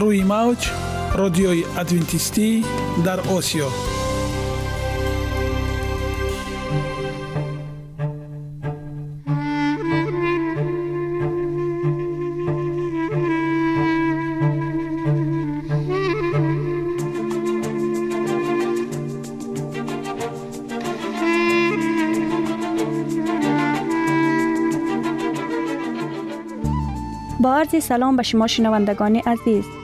روی موج رادیوی ادوینتیستی در آسیا. با عرض سلام به شما شنوندگان عزیز.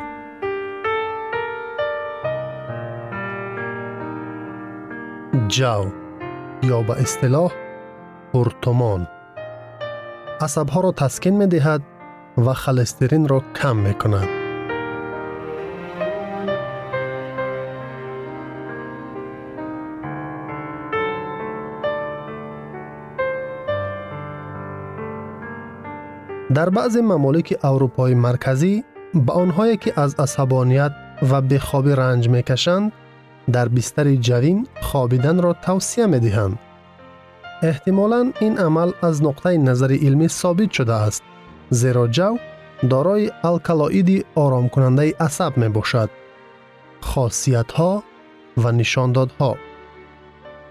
جو یا به اصطلاح هورتومان عصبها را تسکین می دهد و خلسترین را کم می کند. در بعض ممالک اروپای مرکزی به آنهایی که از عصبانیت و بخوابی رنج می کشند در بستر جوین خوابیدن را توصیه می دهند. احتمالا این عمل از نقطه نظر علمی ثابت شده است زیرا جو دارای الکالوئید آرام کننده عصب می باشد. خاصیت ها و نشانداد ها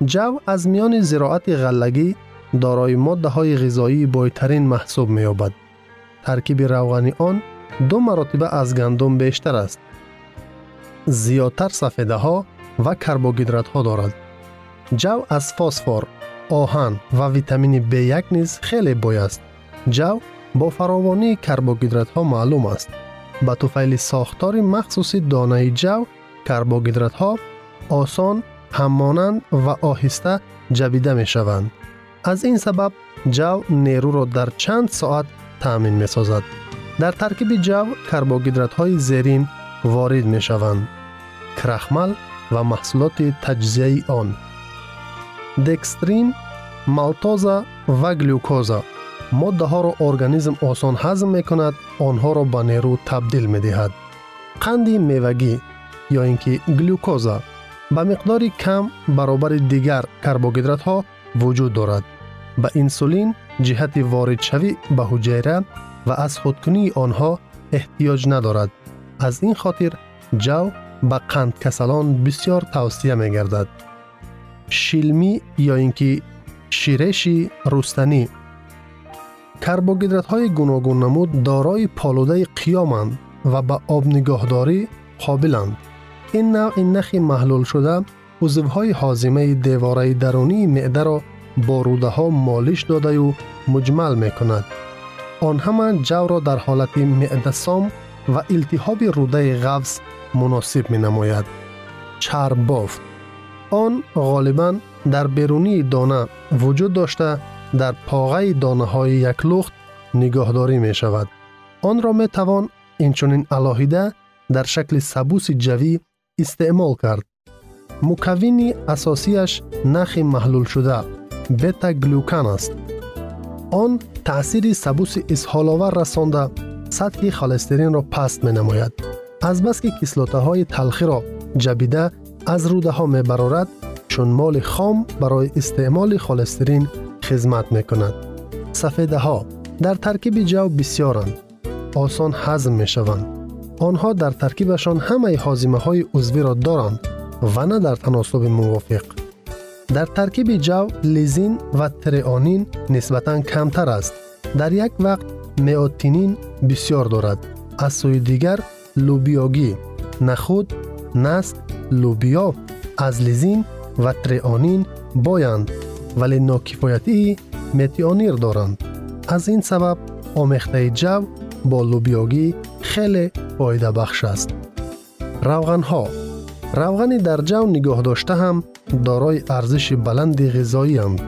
جو از میان زراعت غلگی دارای ماده های غذایی بایترین محسوب می یابد. ترکیب روغنی آن دو مراتبه از گندم بیشتر است. زیادتر سفیده ها و کربوهیدرات ها دارد. جو از فسفر، آهن و ویتامین B1 نیز خیلی بای است. جو با فراوانی کربوهیدرات ها معلوم است. به طفیل ساختار مخصوصی دانه جو، کربوهیدرات ها آسان، همانند و آهسته جبیده می شوند. از این سبب جو نیرو را در چند ساعت تأمین می سازد. در ترکیب جو ва маҳсулоти таҷзияи он. Декстрин малтоза ва глюкоза. Моддаҳоро организм осон ҳазм мекунад онҳоро ба нерӯ табдил медиҳад. Қанди мевагӣ ё ин ки глюкоза ба миқдори кам баробари дигар карбогидратҳо вуҷуд дорад. Ба инсулин ҷиҳати воридшавӣ ба ҳуҷайра ва аз худкунии онҳо эҳтиёҷ надорад. Аз ин хотир ҷав ба қандкасалон бисьёр тавсия мегардад шилмӣ ё ин ки ширеши рустанӣ карбогидратҳои гуногун намуд дорои полудаи қиёманд ва ба обнигоҳдорӣ қобиланд ин навъи нахи маҳлулшуда узвҳои ҳозимаи девораи дарунии меъдаро бо рудаҳо молиш додаю муҷмал мекунад он ҳама ҷавро дар ҳолати меъдасом و التهاب روده غفص مناسب می نماید. چر بافت آن غالبا در برونی دانه وجود داشته در پاغه دانه های یک لخت نگاهداری می شود. آن را می توان اینچنین الاهیده در شکل سبوس جوی استعمال کرد. مکوینی اساسیش نخ محلول شده بتا گلوکان است. آن تأثیر سبوس اسحالاور رسانده سطح خالسترین را پست می نماید. از بس که کسلوته های تلخی را جبیده از روده ها می برارد چون مال خام برای استعمال خالسترین خدمت می کند. سفیده ها در ترکیب جو بسیارند. آسان هضم می شوند. آنها در ترکیبشان همه حازمه های عضوی را دارند و نه در تناسب موافق. در ترکیب جو لیزین و تریانین نسبتا کمتر است. در یک وقت меотинин бисьёр дорад. Аз сӯи дигар лубиёгӣ нахуд наст лубиё аз лизин ва треонин боянд вале нокифоятии метионир доранд. Аз ин сабаб омехтаи ҷав бо лубиёгӣ хеле фоидабахш аст. Равғанҳо равғани дар ҷав нигоҳдошта ҳам дорои арзиши баланди ғизоианд.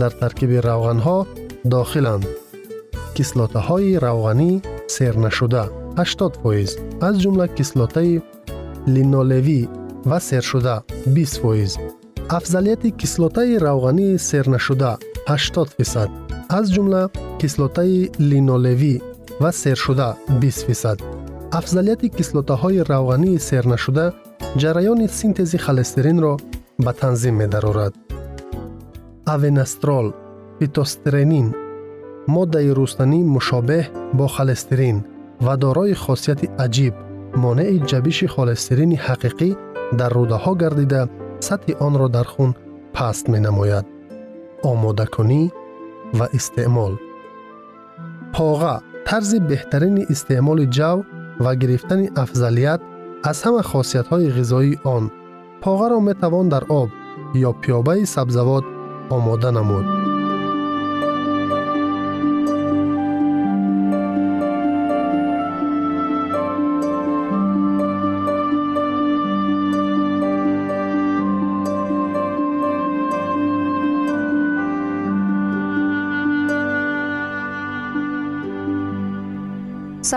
Дар таркиби равғанҳо дохиланд кислотаҳои равғанӣ сернашуда 80 фоиз. Аз ҷумла кислотаи линолевӣ ва сершуда 20 фоиз. Афзалияти кислотаи равғании сернашуда 80 фисад. Аз ҷумла кислотаи линолевӣ ва сершуда 20 фисад. Афзалияти кислотаҳои равғании сернашуда ҷараёни синтези холестеринро ба танзим медарорад. Авенастрол фитостеренин моддаи рустанӣ мушобеҳ бо холестерин ва дорои хосияти аҷиб монеъи ҷабиши холестерини ҳақиқӣ дар рудаҳо гардида сатҳи онро дар хун паст менамояд омодакунӣ ва истеъмол поға тарзи беҳтарини истеъмоли ҷав ва гирифтани афзалият аз ҳама хосиятҳои ғизоии он поғаро метавон дар об ё пиёбаи сабзавот омода намуд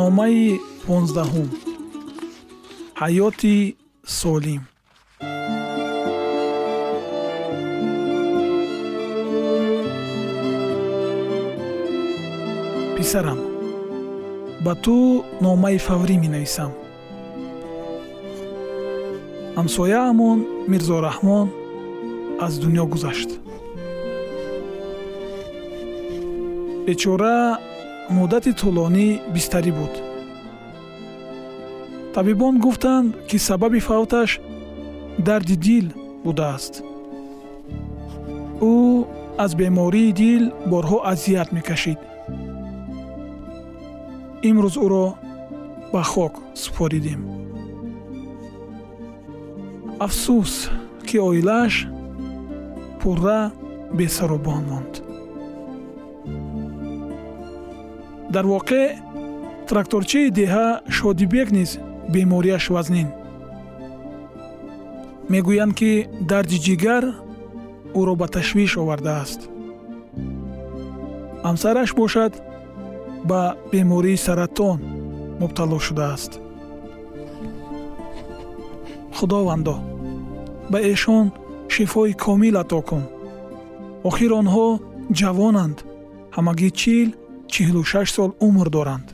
номаи понздаҳум. Ҳаёти солим. Писарам ба ту номаи фаврӣ менависам ҳамсояамон мирзораҳмон аз дунё гузашт. Бечора муддати тӯлонӣ бистарӣ буд. Табибон гуфтанд ки сабаби фавташ дарди дил будааст. Ӯ аз бемории дил борҳо азият мекашид. Имрӯз ӯро ба хок супоридем. Афсӯс ки оилааш пурра бесаробон монд дар воқеъ тракторчии деҳа шодибек низ бемориаш вазнин. Мегӯянд ки дарди ҷигар ӯро ба ташвиш овардааст. Ҳамсараш бошад ба бемории саратон мубтало шудааст. Худовандо ба эшон шифои комил ато кун. Охир онҳо ҷавонанд ҳамагӣ чил чилу шаш сол умр доранд.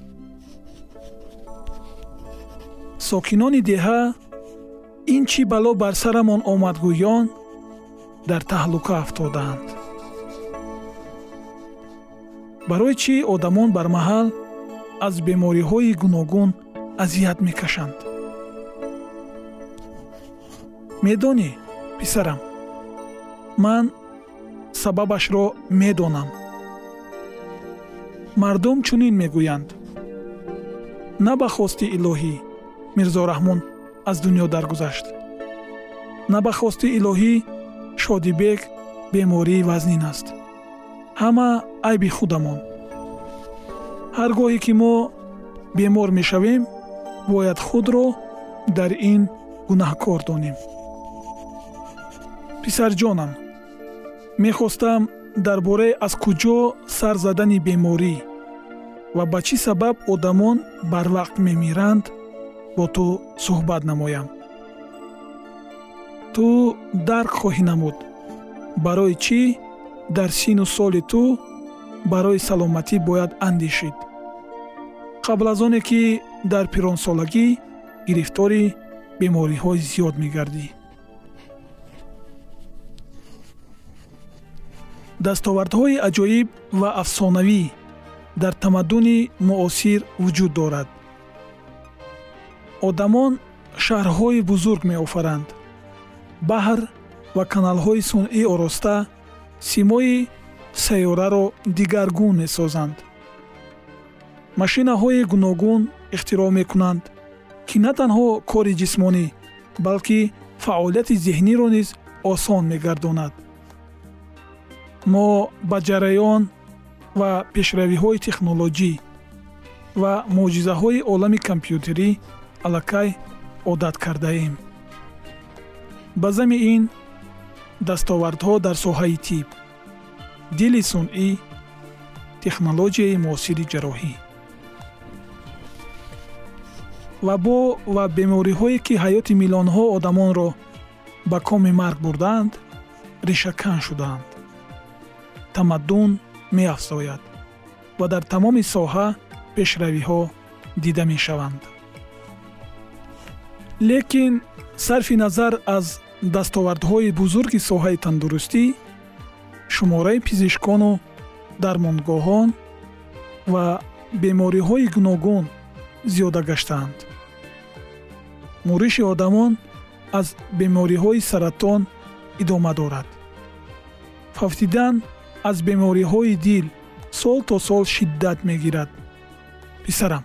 сокинони деҳа ин чӣ бало бар сарамон омадгӯён дар таҳлука афтодаанд барои чӣ одамон бар маҳал аз бемориҳои гуногун азият мекашанд? медонӣ писарам. ман сабабашро медонам мардум чунин мегӯянд. На ба хости илоҳӣ мирзораҳмон аз дунё даргузашт. На ба хости илоҳӣ шодибек бемории вазнин аст. Ҳама айби худамон. Ҳар гоҳе ки мо бемор мешавем бояд худро дар ин гунаҳкор донем. Писарҷонам мехостам дар бораи аз куҷо сар задани беморӣ ва ба чӣ сабаб одамон барвақт мемиранд бо ту суҳбат намоям. ту дарк хоҳӣ намуд. барои чӣ? дар сину соли ту барои саломатӣ бояд андешид. қабл аз оне ки дар пиронсолагӣ гирифтори бемориҳои зиёд мегардӣ дастовардҳои аҷоиб ва афсонавӣ дар тамаддуни муосир вуҷуд дорад. одамон шаҳрҳои бузург меофаранд. баҳр ва каналҳои сунъӣ ороста симои сайёраро дигаргун месозанд. машинаҳои гуногун ихтироъ мекунанд ки на танҳо кори ҷисмонӣ балки фаъолияти зеҳниро низ осон мегардонад мо ба ҷараён ва пешравиҳои технолоҷӣ ва мӯъҷизаҳои олами компютерӣ аллакай одат кардаем. Ба зами ин дастовардҳо дар соҳаи тиб дили сунъӣ технолоҷияи муосири ҷарроҳӣ вабо ва бемориҳое ки ҳаёти миллионҳо одамонро ба коми марг бурдаанд ришакан шудаанд тамаддун меафзояд ва дар тамоми соҳа пешравиҳо дида мешаванд. Лекин сарфи назар аз дастовардҳои бузурги соҳаи тандурустӣ шумораи пизишкону дармонгоҳон ва бемориҳои гуногун зиёда гаштаанд. Муриши одамон аз бемориҳои саратон идома дорад. Фавтидан аз бемориҳои дил сол то сол шиддат мегирад. Писарам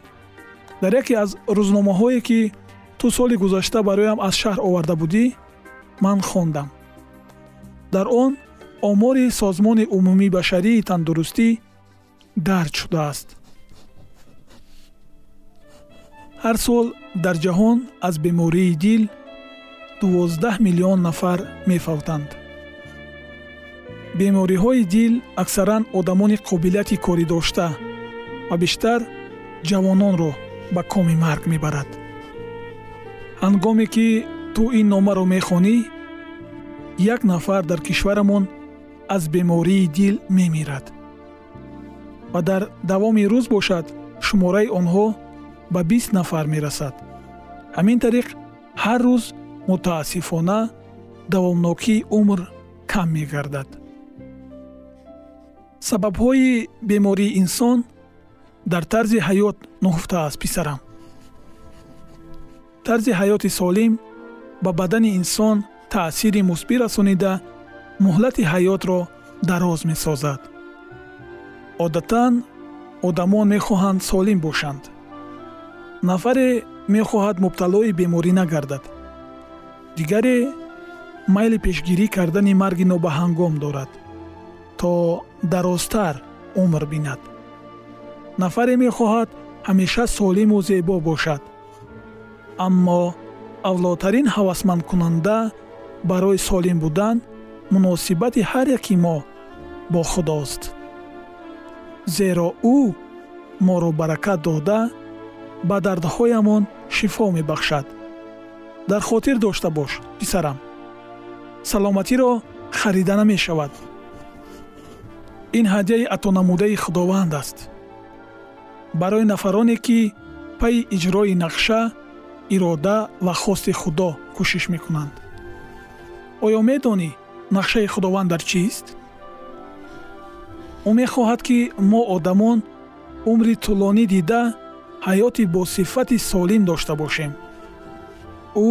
дар яке аз рӯзномаҳое ки ту соли гузашта бароям аз шаҳр оварда будӣ ман хондам. Дар он омори созмони умумии башарии тандурустӣ дард шудааст. Ҳар сол дар ҷаҳон аз бемории дил 12 миллион нафар мефавтанд бемориҳои дил аксаран одамони қобилияти корӣ дошта ва бештар ҷавононро ба коми марг мебарад. Ҳангоме ки ту ин номаро мехонӣ як нафар дар кишварамон аз бемории дил мемирад. Ва дар давоми рӯз бошад шумораи онҳо ба бист нафар мерасад. Ҳамин тариқ ҳар рӯз мутаассифона давомнокии умр кам мегардад сабабҳои бемории инсон дар тарзи ҳаёт нуҳуфтааст писарам. тарзи ҳаёти солим ба бадани инсон таъсири мусбӣ расонида муҳлати ҳаётро дароз месозад. одатан одамон мехоҳанд солим бошанд. нафаре мехоҳад мубталои беморӣ нагардад. дигаре майли пешгирӣ кардани марги нобаҳангом дорад то дарозтар умр бинад. Нафаре мехоҳад ҳамеша солиму зебо бошад. Аммо авлотарин ҳавасмандкунанда барои солим будан муносибати ҳар яки мо бо худост. Зеро ӯ моро баракат дода ба дардҳоямон шифо мебахшад. Дар хотир дошта бош писарам. Саломатиро харида намешавад ин ҳадияи атонамудаи худованд аст. Барои нафароне ки пайи иҷрои нақша ирода ва хости худо кӯшиш мекунанд. Оё медонӣ нақшаи худованд дар чист? Ӯ мехоҳад ки мо одамон умри тӯлонӣ дида ҳаёти босифати солим дошта бошем. Ӯ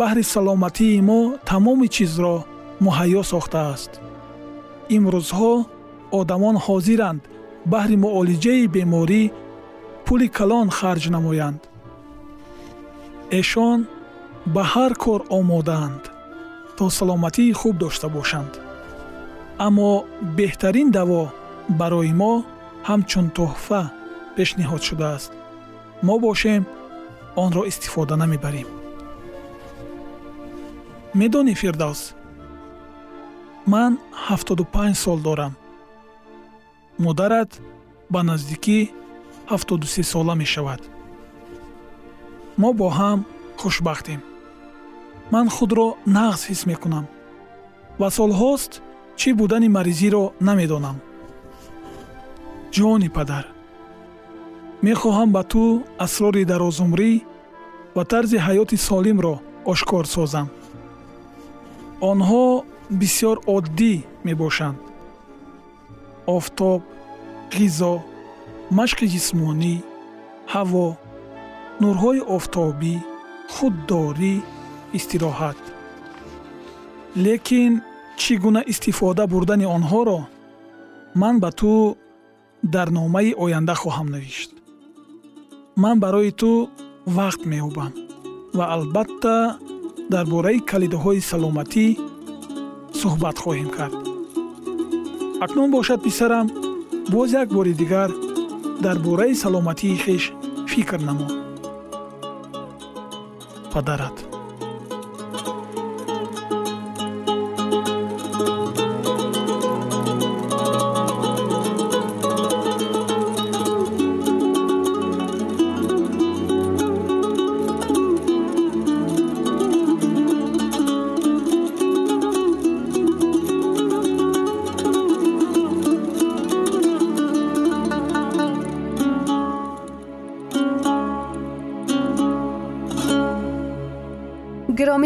баҳри саломатии мо тамоми чизро муҳайё сохтааст имрӯзҳо одамон ҳозиранд. Баҳри муолиҷаи беморӣ пули калон харҷ намоянд. Эшон ба ҳар кор омодаанд то саломатии хуб дошта бошанд. Аммо беҳтарин даво барои мо ҳамчун тӯҳфа пешниҳод шудааст. Мо бошем онро истифода намебарем. Медонӣ фирдавс ман 75 сол дорам модарат ба наздикӣ 73 сола мешавад. Мо бо ҳам хушбахтем. Ман худро нағз ҳис мекунам ва солҳост чӣ будани маризиро намедонам. Ҷони падар мехоҳам ба ту асрори дарозумрӣ ва тарзи ҳаёти солимро ошкор созам. Онҳо бисьёр оддӣ мебошанд офтоб ғизо машқи ҷисмонӣ ҳаво нурҳои офтобӣ худдорӣ истироҳат. Лекин чӣ гуна истифода бурдани онҳоро ман ба ту дар номаи оянда хоҳам навишт. Ман барои ту вақт меёбам ва албатта дар бораи калидаҳои саломатӣ суҳбат хоҳем кард акнун бошад писарам боз як бори дигар дар бораи саломатии хеш фикр намо падарат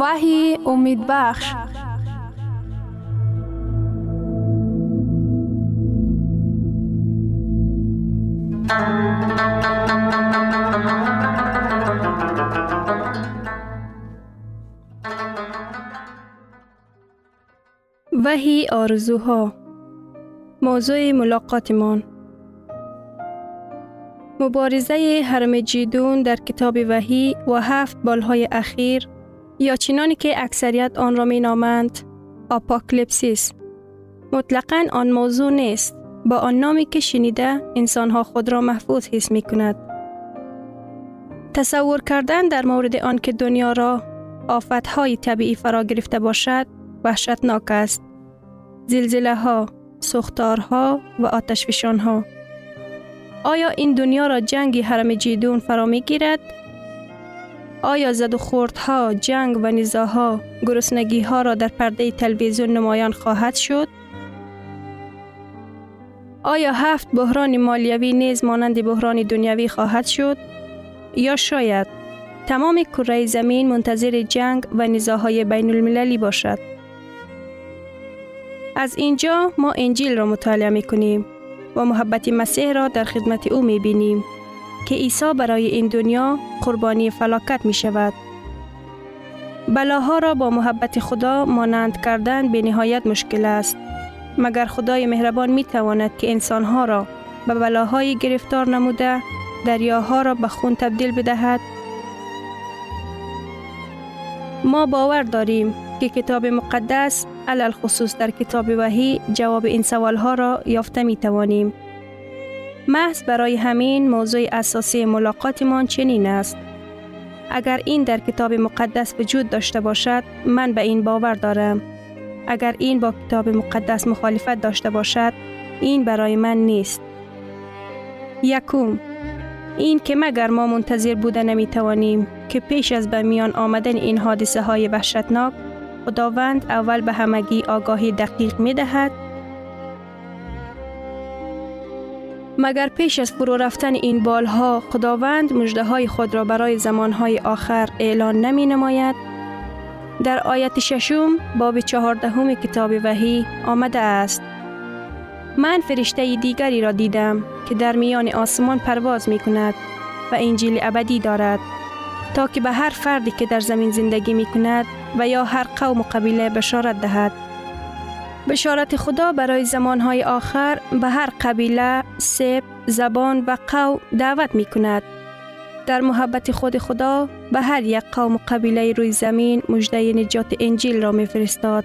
وحی امید بخش. وحی آرزوها. موضوع ملاقاتمان. مبارزه حرم جیدون در کتاب وحی و هفت بالهای اخیر یا چنانی که اکثریت آن را می نامند آپاکلیپسیس مطلقا آن موضوع نیست با آن نامی که شنیده انسانها خود را محفوظ حس می کند تصور کردن در مورد آن که دنیا را آفتهای طبیعی فرا گرفته باشد وحشتناک است زلزله ها، سختارها و آتشفشان ها. آیا این دنیا را جنگ حرم جیدون فرا می گیرد؟ آیا زد و ها، جنگ و نزاها، گرسنگی ها را در پرده تلویزیون نمایان خواهد شد؟ آیا هفت بحران مالیوی نیز مانند بحران دنیوی خواهد شد؟ یا شاید تمام کره زمین منتظر جنگ و نزاهای بین المللی باشد؟ از اینجا ما انجیل را مطالعه می کنیم و محبت مسیح را در خدمت او می بینیم که عیسی برای این دنیا قربانی فلاکت می شود. بلاها را با محبت خدا مانند کردن به نهایت مشکل است. مگر خدای مهربان می تواند که انسانها را به بلاهای گرفتار نموده دریاها را به خون تبدیل بدهد؟ ما باور داریم که کتاب مقدس علل خصوص در کتاب وحی جواب این سوال ها را یافته می توانیم. محض برای همین موضوع اساسی ملاقاتمان چنین است. اگر این در کتاب مقدس وجود داشته باشد من به این باور دارم. اگر این با کتاب مقدس مخالفت داشته باشد این برای من نیست. یکم این که مگر ما منتظر بوده نمی توانیم که پیش از به میان آمدن این حادثه های وحشتناک خداوند اول به همگی آگاهی دقیق می دهد مگر پیش از فرو رفتن این بالها خداوند مجده های خود را برای زمانهای آخر اعلان نمی نماید؟ در آیت ششم باب چهاردهم کتاب وحی آمده است. من فرشته دیگری را دیدم که در میان آسمان پرواز می کند و انجیل ابدی دارد. تا که به هر فردی که در زمین زندگی می کند و یا هر قوم و قبیله بشارت دهد. بشارت خدا برای زمانهای آخر به هر قبیله، سب، زبان و قوم دعوت می کند. در محبت خود خدا به هر یک قوم و قبیله روی زمین مجده نجات انجیل را می فرستاد.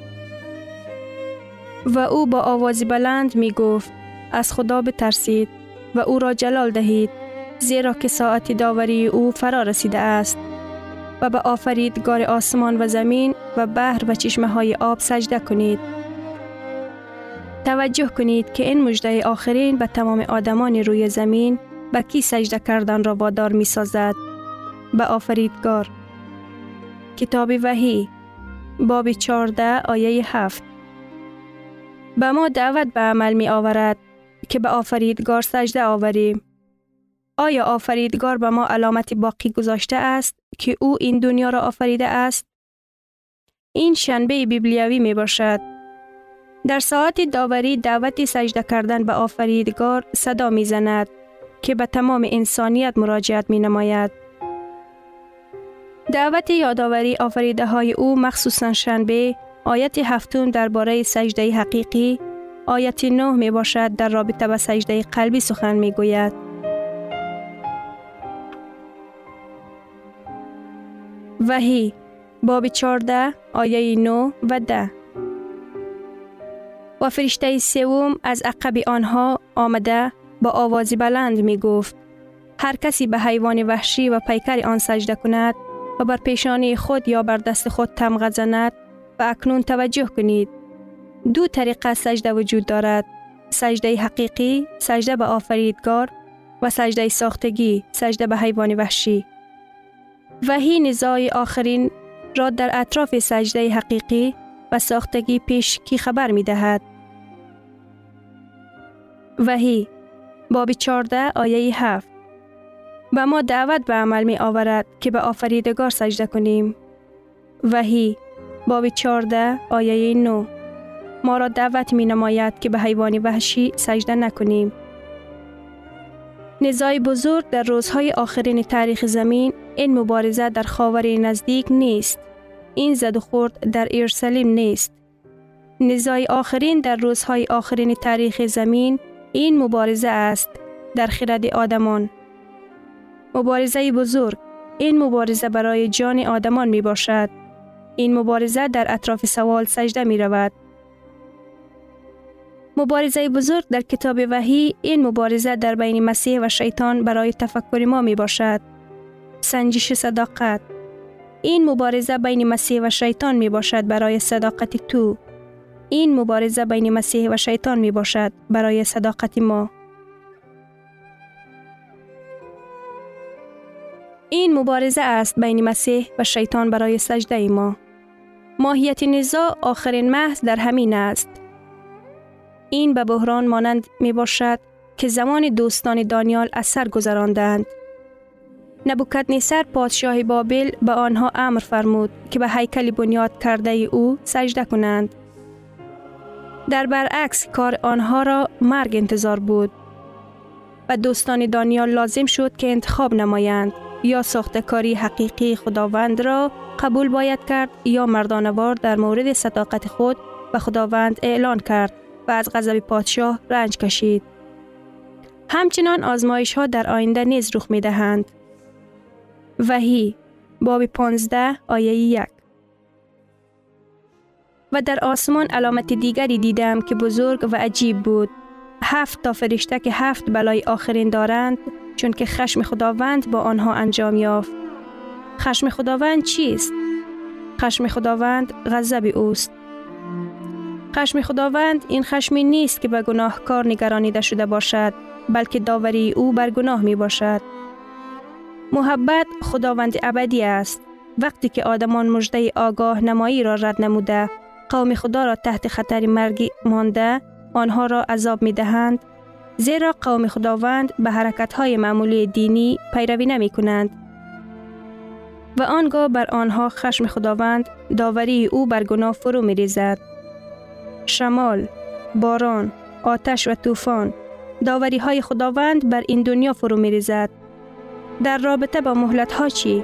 و او با آواز بلند می گفت از خدا بترسید و او را جلال دهید زیرا که ساعت داوری او فرا رسیده است و به آفریدگار آسمان و زمین و بحر و چشمه های آب سجده کنید. توجه کنید که این مجده آخرین به تمام آدمان روی زمین به کی سجده کردن را وادار می سازد؟ به آفریدگار. کتاب وحی باب 14 آیه 7 به ما دعوت به عمل می آورد که به آفریدگار سجده آوریم. آیا آفریدگار به ما علامت باقی گذاشته است که او این دنیا را آفریده است؟ این شنبه بیبلیوی می باشد. در ساعت داوری دعوت سجده کردن به آفریدگار صدا می زند که به تمام انسانیت مراجعت می نماید. دعوت یادآوری آفریده های او مخصوصا شنبه آیت هفتم درباره سجده حقیقی آیت نه می باشد در رابطه به سجده قلبی سخن می گوید. وحی باب 14 آیه 9 و 10 و فرشته سوم از عقب آنها آمده با آواز بلند می گفت هر کسی به حیوان وحشی و پیکر آن سجده کند و بر پیشانی خود یا بر دست خود تمغه زند و اکنون توجه کنید. دو طریقه سجده وجود دارد سجده حقیقی سجده به آفریدگار و سجده ساختگی سجده به حیوان وحشی. وحی نزاع آخرین را در اطراف سجده حقیقی و ساختگی پیش کی خبر می دهد. وحی باب 14 آیه 7 به ما دعوت به عمل می آورد که به آفریدگار سجده کنیم. وحی باب 14 آیه 9 ما را دعوت می نماید که به حیوان وحشی سجده نکنیم. نزاع بزرگ در روزهای آخرین تاریخ زمین این مبارزه در خاور نزدیک نیست. این زد و خورد در اورشلیم نیست. نزاع آخرین در روزهای آخرین تاریخ زمین این مبارزه است در خرد آدمان. مبارزه بزرگ این مبارزه برای جان آدمان می باشد. این مبارزه در اطراف سوال سجده می رود. مبارزه بزرگ در کتاب وحی این مبارزه در بین مسیح و شیطان برای تفکر ما می باشد. سنجش صداقت این مبارزه بین مسیح و شیطان می باشد برای صداقت تو. این مبارزه بین مسیح و شیطان می باشد برای صداقت ما. این مبارزه است بین مسیح و شیطان برای سجده ما. ماهیت نزاع آخرین محض در همین است. این به بحران مانند می باشد که زمان دوستان دانیال اثر گذراندند. نبوکت نیسر پادشاه بابل به آنها امر فرمود که به هیکل بنیاد کرده او سجده کنند. در برعکس کار آنها را مرگ انتظار بود و دوستان دانیال لازم شد که انتخاب نمایند یا ساختکاری حقیقی خداوند را قبول باید کرد یا مردانوار در مورد صداقت خود به خداوند اعلان کرد و از غضب پادشاه رنج کشید. همچنان آزمایش ها در آینده نیز رخ می دهند. وحی باب 15 آیه 1 و در آسمان علامت دیگری دیدم که بزرگ و عجیب بود. هفت تا فرشته که هفت بلای آخرین دارند چون که خشم خداوند با آنها انجام یافت. خشم خداوند چیست؟ خشم خداوند غضب اوست. خشم خداوند این خشمی نیست که به گناهکار نگرانیده شده باشد بلکه داوری او بر گناه می باشد. محبت خداوند ابدی است. وقتی که آدمان مجده آگاه نمایی را رد نموده قوم خدا را تحت خطر مرگ مانده آنها را عذاب می دهند زیرا قوم خداوند به حرکت های معمولی دینی پیروی نمی کنند و آنگاه بر آنها خشم خداوند داوری او بر گناه فرو می ریزد. شمال، باران، آتش و طوفان داوری های خداوند بر این دنیا فرو می ریزد. در رابطه با مهلت ها چی؟